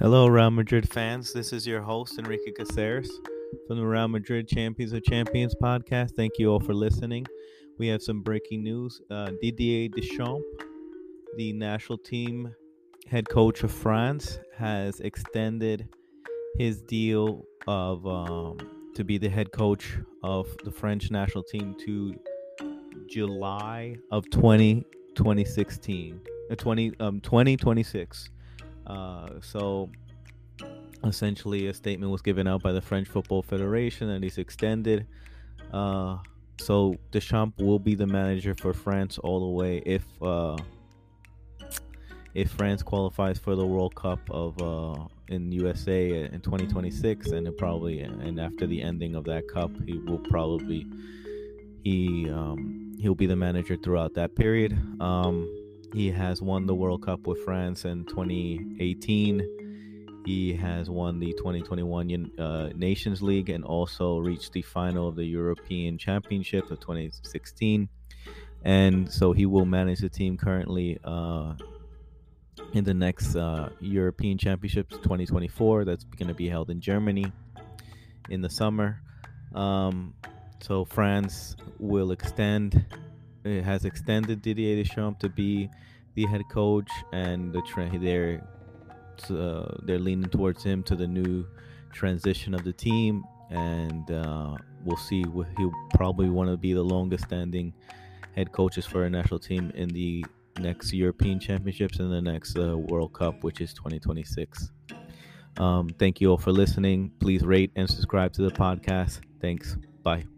Hello, Real Madrid fans. This is your host, Enrique Caceres from the Real Madrid Champions of Champions podcast. Thank you all for listening. We have some breaking news. Uh, Didier Deschamps, the national team head coach of France, has extended his deal of um, to be the head coach of the French national team to July of 20, 2016, uh, 20, um, 2026. Uh, so essentially, a statement was given out by the French Football Federation and he's extended. Uh, so Deschamps will be the manager for France all the way if uh, if France qualifies for the World Cup of uh, in USA in 2026, and probably and after the ending of that cup, he will probably he um, he'll be the manager throughout that period. Um, he has won the World Cup with France in 2018. He has won the 2021 uh, Nations League and also reached the final of the European Championship of 2016. And so he will manage the team currently uh, in the next uh, European Championships 2024. That's going to be held in Germany in the summer. Um, so France will extend has extended Didier Deschamps to be the head coach, and the tra- they're uh, they're leaning towards him to the new transition of the team, and uh, we'll see. He'll probably want to be the longest standing head coaches for a national team in the next European Championships and the next uh, World Cup, which is 2026. Um, thank you all for listening. Please rate and subscribe to the podcast. Thanks. Bye.